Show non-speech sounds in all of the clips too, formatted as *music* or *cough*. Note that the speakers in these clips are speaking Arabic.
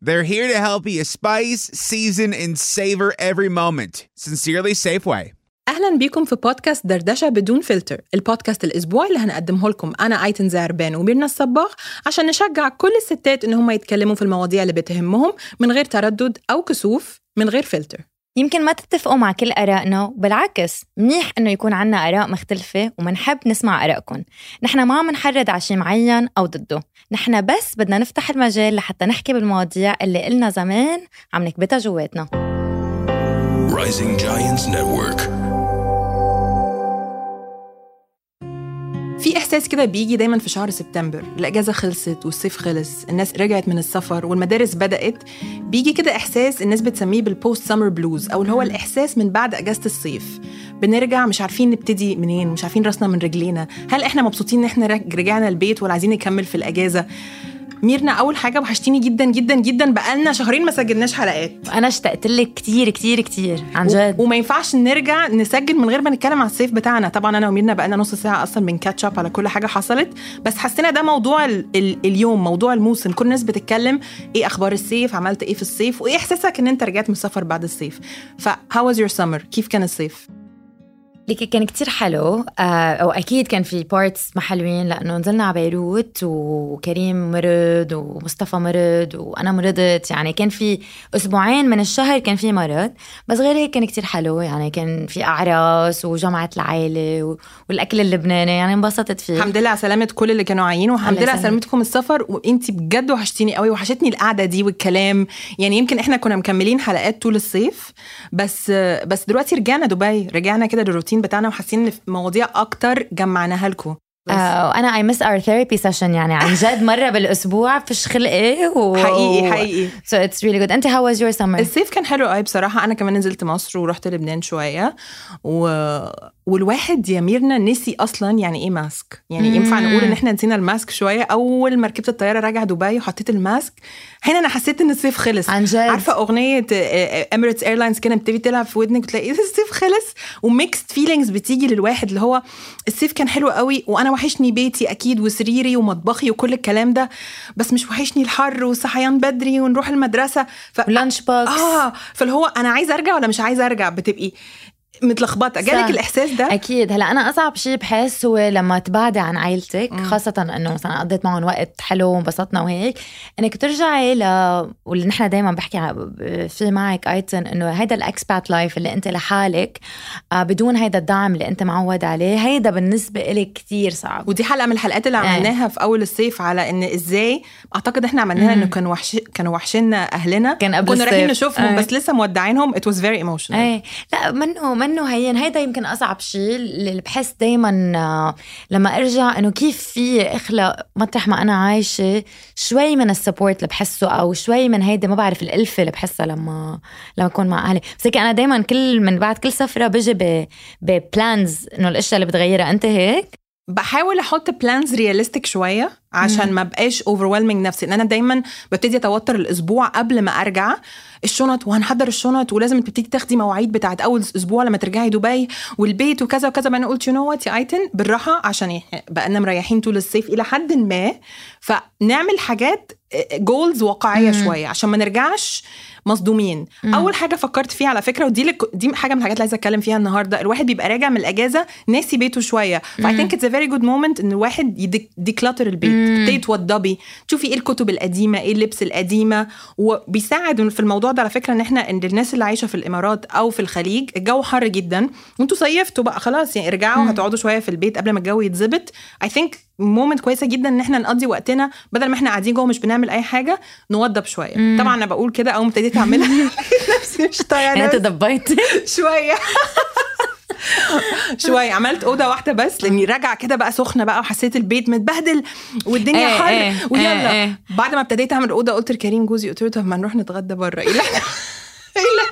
They're here to help you spice, season, and savor every moment. Sincerely, Safeway. أهلا بيكم في بودكاست دردشة بدون فلتر البودكاست الأسبوعي اللي هنقدمه لكم أنا أيتن زعربان وميرنا الصباغ عشان نشجع كل الستات إن هم يتكلموا في المواضيع اللي بتهمهم من غير تردد أو كسوف من غير فلتر يمكن ما تتفقوا مع كل آرائنا بالعكس منيح إنه يكون عنا آراء مختلفة ومنحب نسمع آرائكم. نحن ما عم نحرض على شيء معين أو ضده. نحن بس بدنا نفتح المجال لحتى نحكي بالمواضيع اللي قلنا زمان عم نكبتها جواتنا. Rising Giants Network. إحساس كده بيجي دايما في شهر سبتمبر. الأجازة خلصت والصيف خلص الناس رجعت من السفر والمدارس بدأت. بيجي كده إحساس الناس بتسميه بالبوست سمر بلوز أو اللي هو الإحساس من بعد أجازة الصيف. بنرجع مش عارفين نبتدي منين مش عارفين راسنا من رجلينا. هل إحنا مبسوطين إن إحنا رج- رجعنا البيت ولا عايزين نكمل في الأجازة؟ ميرنا أول حاجة وحشتيني جدا جدا جدا. بقالنا شهرين ما سجلناش حلقات. أنا اشتقت لك كتير كتير كتير عن جد. وما ينفعش نرجع نسجل من غير ما نتكلم عن الصيف بتاعنا. طبعا أنا وميرنا بقالنا نص ساعة أصلا بنكاتش على كل حاجة حصلت. بس حسينا ده موضوع ال ال اليوم موضوع الموسم. كل الناس بتتكلم إيه أخبار الصيف؟ عملت إيه في الصيف؟ وإيه إحساسك إن أنت رجعت من السفر بعد الصيف؟ ف how was your summer كيف كان الصيف؟ ليكي كان كتير حلو. آه أو أكيد كان في parts ما حلوين لأنه نزلنا على بيروت وكريم مرض ومصطفى مرض وأنا مرضت. يعني كان في أسبوعين من الشهر كان في مرض بس غير هيك كان كتير حلو. يعني كان في أعراس وجمعة العائله والأكل اللبناني. يعني انبسطت فيه. الحمد لله على سلامه كل اللي كانوا عيانين والحمد لله على. سلامتكم السفر. وانتي بجد وحشتيني قوي وحشتني القعدة دي والكلام. يعني يمكن إحنا كنا مكملين حلقات طول الصيف بس بس دلوقتي رجعنا دبي رجعنا كده للروتين بتاعنا وحاسين إن في مواضيع أكتر جمعناها لكم. وأنا I miss our therapy session يعني عن جد مرة *laughs* بالأسبوع فيش خلقي و... حقيقي حقيقي. so it's really good أنت how was your summer الصيف كان حلو قوي بصراحة. أنا كمان نزلت مصر ورحت لبنان شوية. و... والواحد يا ميرنا نسي أصلا يعني إيه mask يعني مم. ينفع نقول إن إحنا نسينا ال mask شوية؟ أول ما ركبت الطيارة راجعة دبي وحطيت ال mask هنا أنا حسيت إن الصيف خلص. عن جد. عارفة أغنية Emirates Airlines كده بتبتدي تلعب في ودنك وتلاقي *laughs* الصيف خلص. و mixed feelings بتيجي للواحد اللي هو الصيف كان حلو قوي وأنا وحشني بيتي أكيد وسريري ومطبخي وكل الكلام ده بس مش وحشني الحر والصحيان بدري ونروح المدرسة. ف... lunch box آه فاللي هو أنا عايزة أرجع ولا مش عايزة أرجع؟ بتبقي متلخبطة جالك. الإحساس ده أكيد هلأ أنا أصعب شيء بحس هو لما تبعدي عن عائلتك مم. خاصة إنه مثلا قضيت معهم وقت حلو وانبسطنا وهيك إنك ترجعي ل واللي نحن دائما بحكي في معك ايتن إنه هيدا الأكسبات لايف اللي أنت لحالك آه، بدون هيدا الدعم اللي أنت معود عليه هيدا بالنسبة لك كتير صعب ودي حلقة من الحلقات اللي آه. عملناها في أول الصيف على إن إزاي أعتقد إحنا عملناها. إنه كانوا وحش كانوا وحشنا أهلنا كان قبل كنا رايحين. نشوفهم آه. بس لسه مودعينهم it was very emotional إيه لأ منه منه هين هيدا يمكن أصعب شيء اللي بحس دائما لما أرجع إنه كيف في اخلق مطرح ما أنا عايشة شوي من ال support اللي بحسه أو شوي من هيدي ما بعرف الألفة اللي بحسها لما لما أكون مع أهلي. بس هيك أنا دائما كل من بعد كل سفرة بجي ب plans إنه الأشياء اللي بتغيرها. أنت هيك؟ بحاول أحط plans realistic شوية. عشان ما بقاش overwhelming نفسي. ان أنا دايما ببتدي أتوتر الأسبوع قبل ما أرجع. الشنط وهنحضر الشنط ولازم تبتدي تاخدي مواعيد بتاعت أول أسبوع لما ترجعي دبي والبيت وكذا وكذا. بعدين قلت you know what يا آيتن؟ بالراحة عشان بقى مريحين طول الصيف إلى حد ما. فنعمل حاجات goals واقعية مم. شوية عشان ما نرجعش مصدومين. مم. أول حاجة فكرت فيها على فكرة ودي لك دي حاجة من الحاجات اللي عايزة أتكلم فيها النهارده. الواحد بيبقى راجع من الأجازة ناسي بيته شوية. ف I think it's a very good moment إن الواحد ي declutter البيت. مم. تبتدي توضبي تشوفي إيه الكتب القديمة إيه اللبس القديمة. وبيساعد في الموضوع ده على فكرة إن إحنا إن الناس اللي عايشة في الإمارات أو في الخليج الجو حر جدا. وإنتوا صيفتوا بقى خلاص يعني ارجعوا مم. هتقعدوا شوية في البيت قبل ما الجو يتظبط. اي ثينك مومنت كويسة جدا إن إحنا نقضي وقتنا بدل ما إحنا قاعدين جوه مش بنعمل أي حاجة نوضب شوية. مم. طبعا أنا بقول كده أول ما ابتديت أعملها. *laughs* *laughs* نفسي مش طايقة انت. دبيت *laughs* شوية. *laughs* شوية. عملت أوضة واحدة بس لأني راجعة كده بقى سخنة بقى وحسيت البيت متبهدل والدنيا إيه، حر. إيه، ويلا إيه. بعد ما ابتديت أعمل أوضة قلت لكريم جوزي قلت له طب ما نروح نتغدى بره. إيه اللي إحنا اللي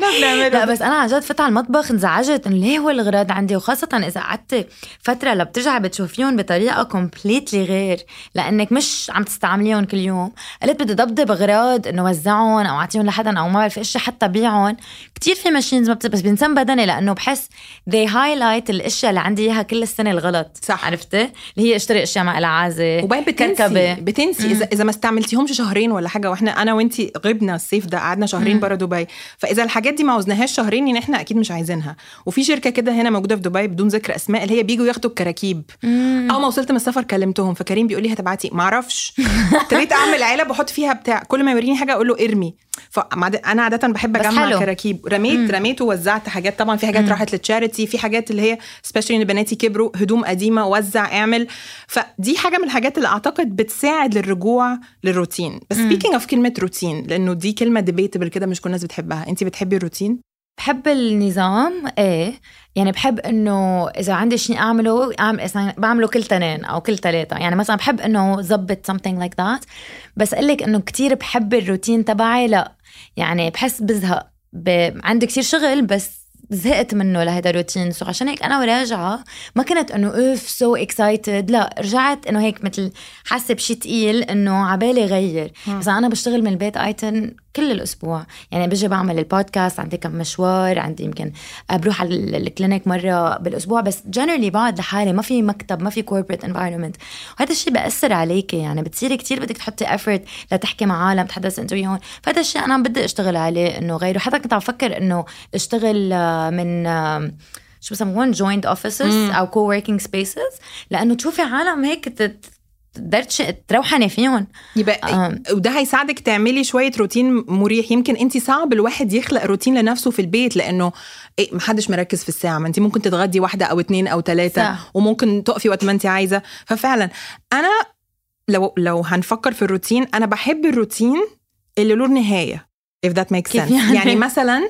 لا بس أنا عن جد فت على المطبخ انزعجت انه ليه هو الغراض عندي؟ وخاصة إذا قعدت فترة لبترجعي بتشوفيهم بطريقة كومبليتلي غير لأنك مش عم تستعمليهم كل يوم. قلت بدي ضبضب اغراض إنه وزعهم أو أعطيهم لحدا أو ما بعرف اشياء حتى بيعهم كتير في ماشينز ما. بس بينسان بدني لأنه بحس they highlight الأشياء اللي عندي إياها كل السنة الغلط. صح. عرفتي؟ اللي هي اشتري أشياء مع العازة وبعدين بتنسي بتنسي اذا إذا ما استعملتيهمش شهرين ولا حاجة. وإحنا أنا وإنتي غبنا الصيف ده قعدنا شهرين برا دبي. فإذا الحاجات دي ما وزناهاش شهرين يعني إحنا أكيد مش عايزينها. وفي شركة كده هنا موجودة في دبي بدون ذكر أسماء اللي هي بيجوا ياخدوا الكراكيب. أول ما وصلت من السفر كلمتهم فكريم بيقول لي هتبعتي. ما أعرفش ابتديت أعمل علب واحط فيها بتاع كل ما يوريني حاجة أقول له ارمي. فانا عادة بحب أجمع. كراكيب. رميت رميت ووزعت حاجات. طبعا في حاجات راحت للتشاريتي في حاجات اللي هي سبيشالي إن بناتي كبروا هدوم قديمة وزع اعمل. فدي حاجة من الحاجات اللي أعتقد بتساعد للرجوع للروتين. بس speaking of كلمة روتين لأنه دي كلمة debatable كده مش كل الناس بتحبها. انت بتحبي الروتين؟ بحب النظام إيه يعني بحب إنه إذا عندي شيء أعمله أعمل إذا بعمله كل تنين أو كل ثلاثة يعني مثلا بحب إنه ظبط something like that. بس أقول لك إنه كتير بحب الروتين تبعي لا. يعني بحس بزهق. ب... عندي كتير شغل بس زهقت منه لهذا الروتين. so عشان هيك أنا وراجعة ما كنت إنه أوف so excited لا رجعت إنه هيك مثل حاسة بشيء تقيل إنه عبالي غير. بس أنا بشتغل من البيت ايتن كل الأسبوع. يعني بجي بعمل البودكاست عندي كم مشوار عندي يمكن بروح على ال- ال clinic مرة بالأسبوع بس generally بقعد لحالي ما في مكتب ما في corporate environment وهذا الشيء بأثر عليكي يعني بتصيري كتير بدك تحطي effort لتحكي مع عالم تحدث interview هون. فهذا الشيء أنا بدي أشتغل عليه إنه غيره. حتى كنت عم بفكر إنه أشتغل آه، من آه، شو بسموهم joint offices أو co-working spaces لأنه تشوفي عالم هيك تش- تروحني فيهم يبقى آه. وده هيساعدك تعملي شوية روتين مريح يمكن انت صعب الواحد يخلق روتين لنفسه في البيت لأنه إيه محدش مركز في الساعة ما انت ممكن تتغدي واحدة أو اتنين أو ثلاثة. وممكن تقفي وقت ما انت عايزة ففعلا أنا لو لو هنفكر في الروتين أنا بحب الروتين اللي له نهاية if that makes sense يعني؟ يعني مثلا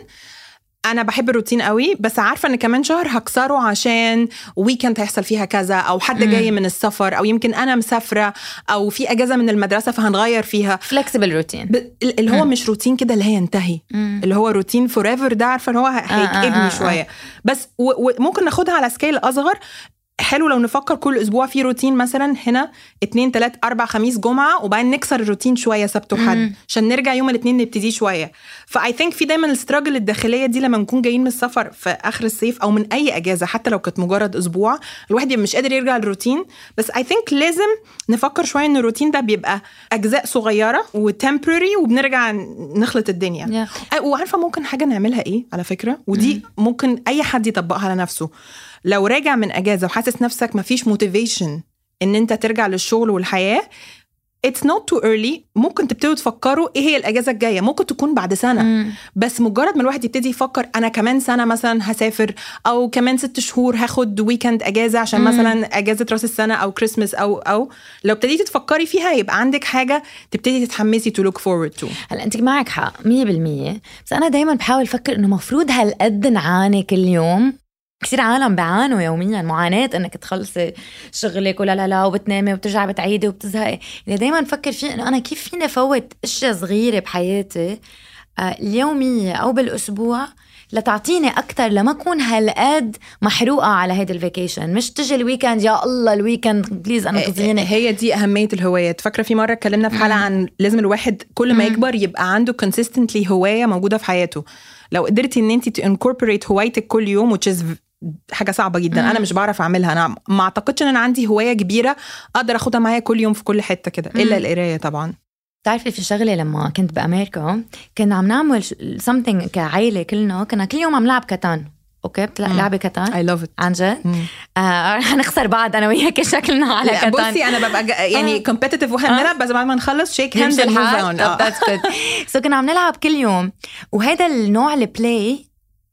أنا بحب الروتين قوي بس عارفة إن كمان شهر هكسره عشان weekend هيحصل فيها كذا أو حد جاي من السفر أو يمكن أنا مسافرة أو في أجازة من المدرسة فهنغير فيها. flexible روتين ب- اللي هو مش روتين كده اللي هي ينتهي اللي هو روتين forever ده عارفة ان هو هيكئبني آه، آه. شوية. بس و- وممكن ناخدها على scale أصغر. حلو لو نفكر كل أسبوع في روتين مثلا هنا اتنين تلات أربع خميس جمعة وبعدين نكسر الروتين شوية سبت وحد عشان نرجع يوم الاثنين نبتدي شوية. ف I think في دايما ال struggle الداخلية دي لما نكون جايين من السفر في آخر الصيف أو من أي أجازة حتى لو كانت مجرد أسبوع الواحد يبقى مش قادر يرجع للروتين بس I think لازم نفكر شوية إن الروتين ده بيبقى أجزاء صغيرة و temporary وبنرجع نخلط الدنيا. Yeah. وعارفة ممكن حاجة نعملها إيه على فكرة؟ ودي ممكن أي حد يطبقها على نفسه. لو راجع من أجازة وحاسس نفسك مفيش motivation إن أنت ترجع للشغل والحياة It's not too early. ممكن تبتدوا تفكروا إيه هي الأجازة الجاية. ممكن تكون بعد سنة. بس مجرد ما الواحد يبتدي يفكر أنا كمان سنة مثلا هسافر أو كمان ست شهور هاخد weekend أجازة عشان مثلا أجازة راس السنة أو كريسمس أو أو. لو ابتديتي تفكري فيها يبقى عندك حاجة تبتدي تتحمسي to look forward to. هلا أنت معك حق 100% بس أنا دائما بحاول أفكر إنه مفروض هالقد نعاني كل يوم؟ كثير عالم بيعانوا يوميا معاناة إنك تخلصي شغلك ولا لا لا وبتنامي وبترجعي بتعيدي وبتزهقي. يعني دايما بفكر فيه إنه أنا كيف فيني فوت أشياء صغيرة بحياتي آه، اليومية أو بالأسبوع لتعطيني أكثر لما أكون هالقد محروقة على هيدا ال vacation مش تجي ال weekend يا الله ال weekend please انقذيني هي دي أهمية الهوايات. فاكره في مرة اتكلمنا في حلقة عن لازم الواحد كل ما يكبر يبقى عنده consistently هواية موجودة في حياته. لو قدرتي إن انت ت incorporate هوايتك كل يوم which is حاجة صعبة جدا. أنا مش بعرف أعملها. أنا ما أعتقدش إن أنا عندي هواية كبيرة أقدر أخدها معايا كل يوم في كل حتة كده إلا القراية طبعا. بتعرفي في شغله لما كنت بأمريكا كنا عم نعمل something كعائلة كلنا. كنا كل يوم عم نلعب كتان أوكي؟ بتلعبي كتان I love it. عن جد؟ مم. آه *laughs* حنخسر بعض أنا وياك *laughs* شكلنا على كتان بصي أنا ببقى يعني competitive وإحنا بنلعب بس بعد ما نخلص shake hands نمشي اند موف اون سو كنا عم نلعب كل يوم. وهذا النوع ال play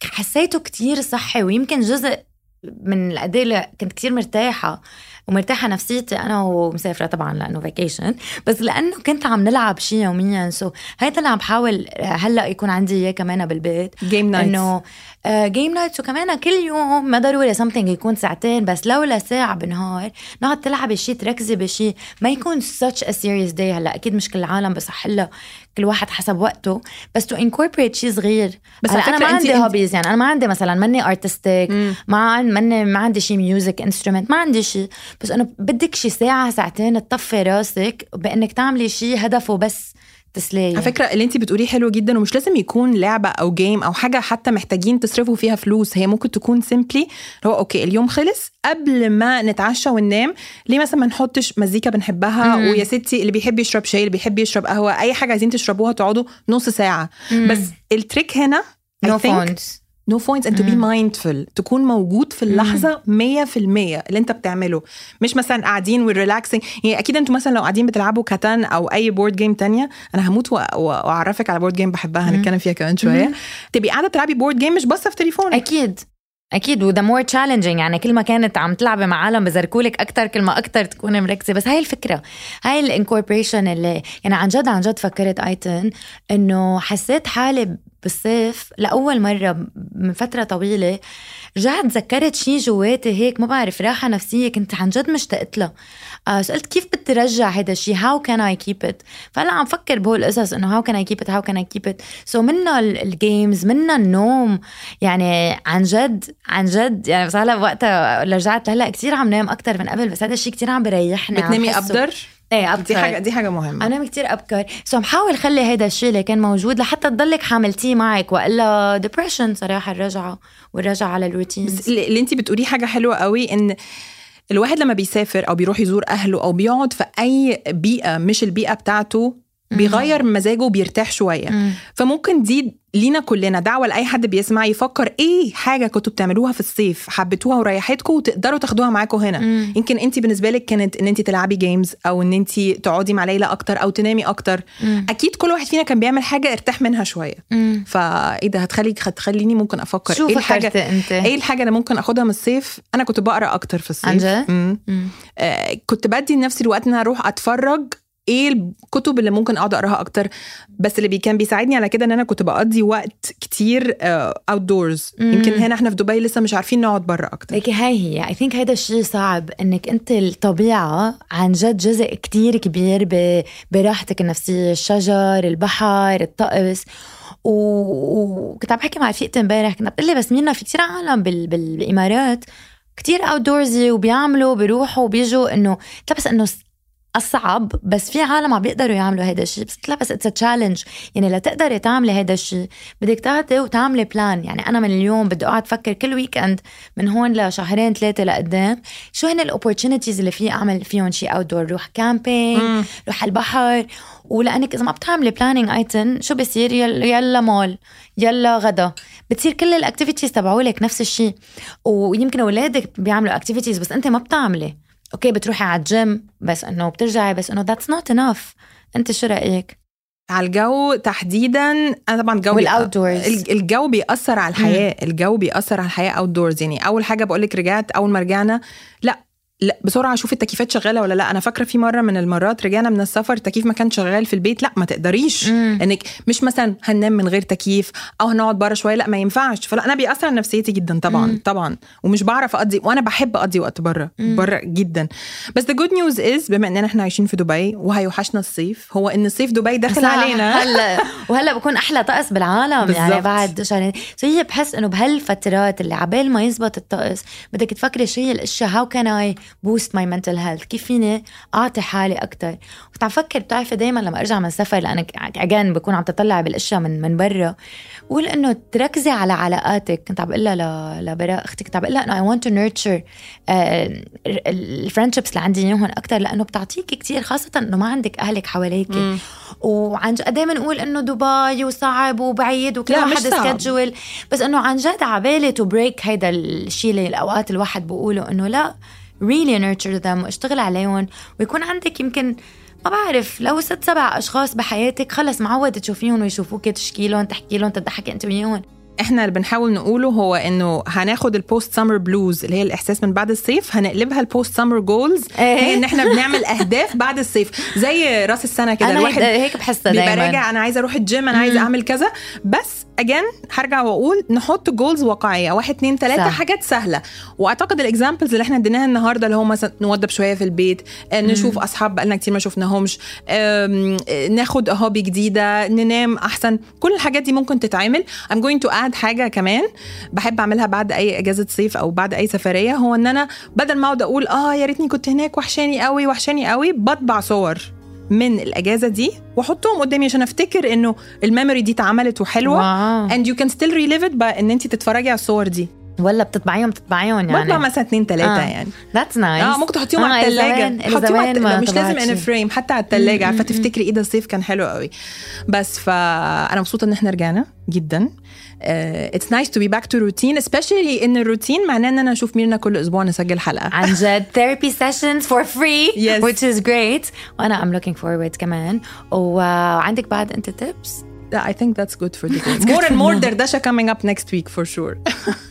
حسيته كتير صحي ويمكن جزء من اللي كنت كتير مرتاحة ومرتاحة نفسيتي أنا ومسافرة طبعا لأنه vacation بس لأنه كنت عم نلعب شيء يوميا so هيدا اللي عم بحاول هلأ يكون عندي إياه كمان بالبيت. game night إنه game nights وكمان كل يوم ما ضروري something يكون ساعتين بس لو لساعة بالنهار نقعد تلعبي شيء تركزي بشيء ما يكون such a serious day. هلأ أكيد مش كل العالم بصح لها كل واحد حسب وقته. بس to incorporate شيء صغير. بس أنا ما عندي hobbies يعني أنا ما عندي مثلا ماني artistic ما ماني ما عندي شيء music instrument ما عندي شيء بس انه بدك شيء ساعة ساعتين تطفي راسك بإنك تعملي شيء هدفه بس. تسلية. على فكرة اللي انت بتقوليه حلو جدا ومش لازم يكون لعبة أو game أو حاجة حتى محتاجين تصرفوا فيها فلوس. هي ممكن تكون simply هو okay اليوم خلص قبل ما نتعشى وننام ليه مثلا ما نحطش مزيكا بنحبها؟ مم. ويا ستي اللي بيحب يشرب شاي اللي بيحب يشرب قهوة أي حاجة عايزين تشربوها تقعدوا نص ساعة. بس ال trick هنا I think no phones no points and to be mindful. تكون موجود في اللحظة 100% اللي انت بتعمله. مش مثلا قاعدين وال relaxing يعني أكيد أنتوا مثلا لو قاعدين بتلعبوا كاتان أو أي board game تانية أنا هموت وأعرفك على board game بحبها. هنتكلم فيها كمان شوية. تبقي قاعدة بتلعبي board game مش باصة في تليفونك. أكيد. أكيد. و the more challenging يعني كل ما كانت عم تلعبي مع عالم بزركولك أكثر كل ما أكثر تكوني مركزة. بس هاي الفكرة. هاي ال incorporation اللي يعني عن جد عن جد فكرت آيتن إنه حسيت حالي بالصيف لأول مرة من فترة طويلة رجعت تذكرت شيء جواتي هيك ما بعرف راحة نفسية كنت عن جد مشتقت لها. آه سألت كيف بدي رجع هذا الشيء how can I keep it فهلا عم فكر بهول القصص إنه how can I keep it how can I keep it so منا ال games منا النوم. يعني عن جد عن جد يعني بس هلا وقتها رجعت هلا كثير عم نام أكثر من قبل بس هذا الشيء كثير عم بريحني بتنامي. أبكر؟ إيه ابكر دي حاجة دي حاجة مهمة. أنا كتير ابكر so عم حاول خلي هيدا الشيء اللي كان موجود لحتى تضلك حاملتيه معك وإلا depression صراحة الرجعه والرجعه على الروتين بس اللي انت بتقوليه حاجة حلوة قوي إن الواحد لما بيسافر أو بيروح يزور أهله أو بيقعد في أي بيئة مش البيئة بتاعته بيغير مزاجه وبيرتاح شوية مم. فممكن دي لينا كلنا دعوة لأي حد بيسمع يفكر إيه حاجة كنتوا بتعملوها في الصيف حبيتوها وريحتكم وتقدروا تاخدوها معاكم هنا مم. يمكن انت بالنسبة لك كانت إن انت تلعبي games أو إن انت تقعدي مع ليلى أكتر أو تنامي أكتر مم. أكيد كل واحد فينا كان بيعمل حاجة ارتاح منها شوية. فايه ده هتخليك هتخليني ممكن أفكر شو إيه الحاجة أنت؟ إيه الحاجة اللي ممكن أخدها من الصيف أنا كنت بقرأ أكتر في الصيف. آه كنت بدي لنفسي الوقت إن أنا أروح أتفرج إيه الكتب اللي ممكن اقعد اقراها أكتر؟ بس اللي كان بيساعدني على كده ان أنا كنت بقضي وقت كتير outdoors مم. يمكن هنا إحنا في دبي لسه مش عارفين نقعد بره أكتر. ليك هاي هي. I think هيدا الشيء صعب انك انت الطبيعة عن جد جزء كتير كبير ب- براحتك النفسية الشجر البحر الطقس. وكنت عم بحكي مع رفيقتي امبارح كنت بتقول لي بس مينا في كتير عالم بال... بال... بالإمارات. كتير outdoorsy وبيعملوا بيروحوا وبيجوا إنه لها بس إنه اصعب بس في عالم عم بيقدروا يعملوا هيدا الشيء بس قلت لها بس it's challenge يعني لتقدري تعملي هيدا الشيء بدك تاخدي وتعملي plan يعني أنا من اليوم بدي اقعد أفكر كل weekend من هون لشهرين ثلاثة لقدام شو هن ال opportunities اللي في أعمل فيهم شيء outdoor روح camping. روح على البحر. ولأنك إذا ما بتعملي planning آيتن شو بصير يلا, يلا مول يلا غدا. بتصير كل ال activities تبعولك نفس الشيء ويمكن أولادك بيعملوا activities بس أنت ما بتعملي. okay بتروحي على الجيم بس إنه بترجعي بس إنه that's not enough أنت شو رأيك؟ على الجو تحديدا أنا طبعا الجو وال outdoors الج- الجو بيأثر على الحياة الجو بيأثر على الحياة outdoors يعني. أول حاجة بقول لك رجعت أول ما رجعنا لأ لا بسرعة شوفي التكييفات شغالة ولا لا أنا فاكرة في مرة من المرات رجعنا من السفر التكييف ما كان شغال في البيت لا ما تقدريش مم. إنك مش مثلا هننام من غير تكييف أو هنقعد بره شوية لا ما ينفعش فلا أنا بيأثر على نفسيتي جدا طبعا مم. طبعا ومش بعرف أقضي وأنا بحب أقضي وقت بره. بره جدا بس the good news is بما إننا إحنا عايشين في دبي وهيوحشنا الصيف هو إن الصيف دبي داخل. علينا هلا وهلا بكون أحلى طقس بالعالم بالزبط. يعني بعد شهرين so هي بحس إنه بهالفترات اللي عبال ما يزبط الطقس بدك تفكري شو هي الأشياء how can I boost my mental health كيف فيني أعطي حالي أكثر كنت عم فكر بتعرفي دايما لما أرجع من السفر لأنك again بكون عم تطلع بالأشياء من من برا بقول إنه تركزي على علاقاتك. كنت عم بقول لبراء أختي كنت عم بقول لها انه I want to nurture ال friendships اللي عندي إياهم أكثر لأنه بتعطيك كثير خاصه إنه ما عندك أهلك حواليك. مم. وعن جد دايما نقول إنه دبي وصعب وبعيد وكل واحد. schedule بس إنه عن جد عبالي to break هيدا الشيء اللي الأوقات الواحد بقوله إنه لا really nurture them واشتغل عليهم. ويكون عندك يمكن ما بعرف لو ست سبع أشخاص بحياتك خلص معود تشوفيهم ويشوفوك تشكي لهم تحكي لهم تضحكي انت وياهم. إحنا اللي بنحاول نقوله هو إنه هناخد ال post summer blues اللي هي الإحساس من بعد الصيف هنقلبها ال post summer goals. هي إن إحنا بنعمل أهداف بعد الصيف. زي رأس السنة كده الواحد هيك- بحسها بيبقى دايما. راجع أنا عايزة أروح الجيم أنا عايزة أعمل كذا. بس again هرجع وأقول نحط goals واقعية. واحد اتنين تلاتة صح. حاجات سهلة. وأعتقد ال examples اللي إحنا اديناها النهارده اللي هو مثلا نوضب شوية في البيت آه، نشوف أصحاب بقالنا كتير ما شفناهمش آه، ناخد hobby جديدة ننام أحسن. كل الحاجات دي ممكن تتعمل. I'm going to add حاجة كمان بحب أعملها بعد أي إجازة صيف أو بعد أي سفرية هو إن أنا بدل ما أقعد أقول آه يا ريتني كنت هناك وحشاني قوي وحشاني قوي بطبع صور. من الأجازة دي واحطهم قدامي عشان أفتكر إنه ال memory دي اتعملت وحلوة wow. and you can still relive it إن انت تتفرجي على الصور دي ولا بتطبعيهم بتطبعيهم يعني. بطبع مثلا اتنين تلاتة آه. يعني. that's nice آه ممكن تحطيهم على الثلاجه حطيهم على التلاجة. مش لازم in frame حتى على الثلاجه عارفه تفتكري إيه ده الصيف كان حلو قوي. بس فانا مبسوطة إن إحنا رجعنا جدا. it's nice to be back to routine specially إن الروتين معناه إن أنا أشوف ميرنا كل أسبوع نسجل حلقة. عن جد therapy sessions for free Yes. which is great. وأنا I'm looking forward كمان. وعندك بعد أنت tips Yeah, I think that's good for the day. More and more دردشة coming up next week for sure. *laughs*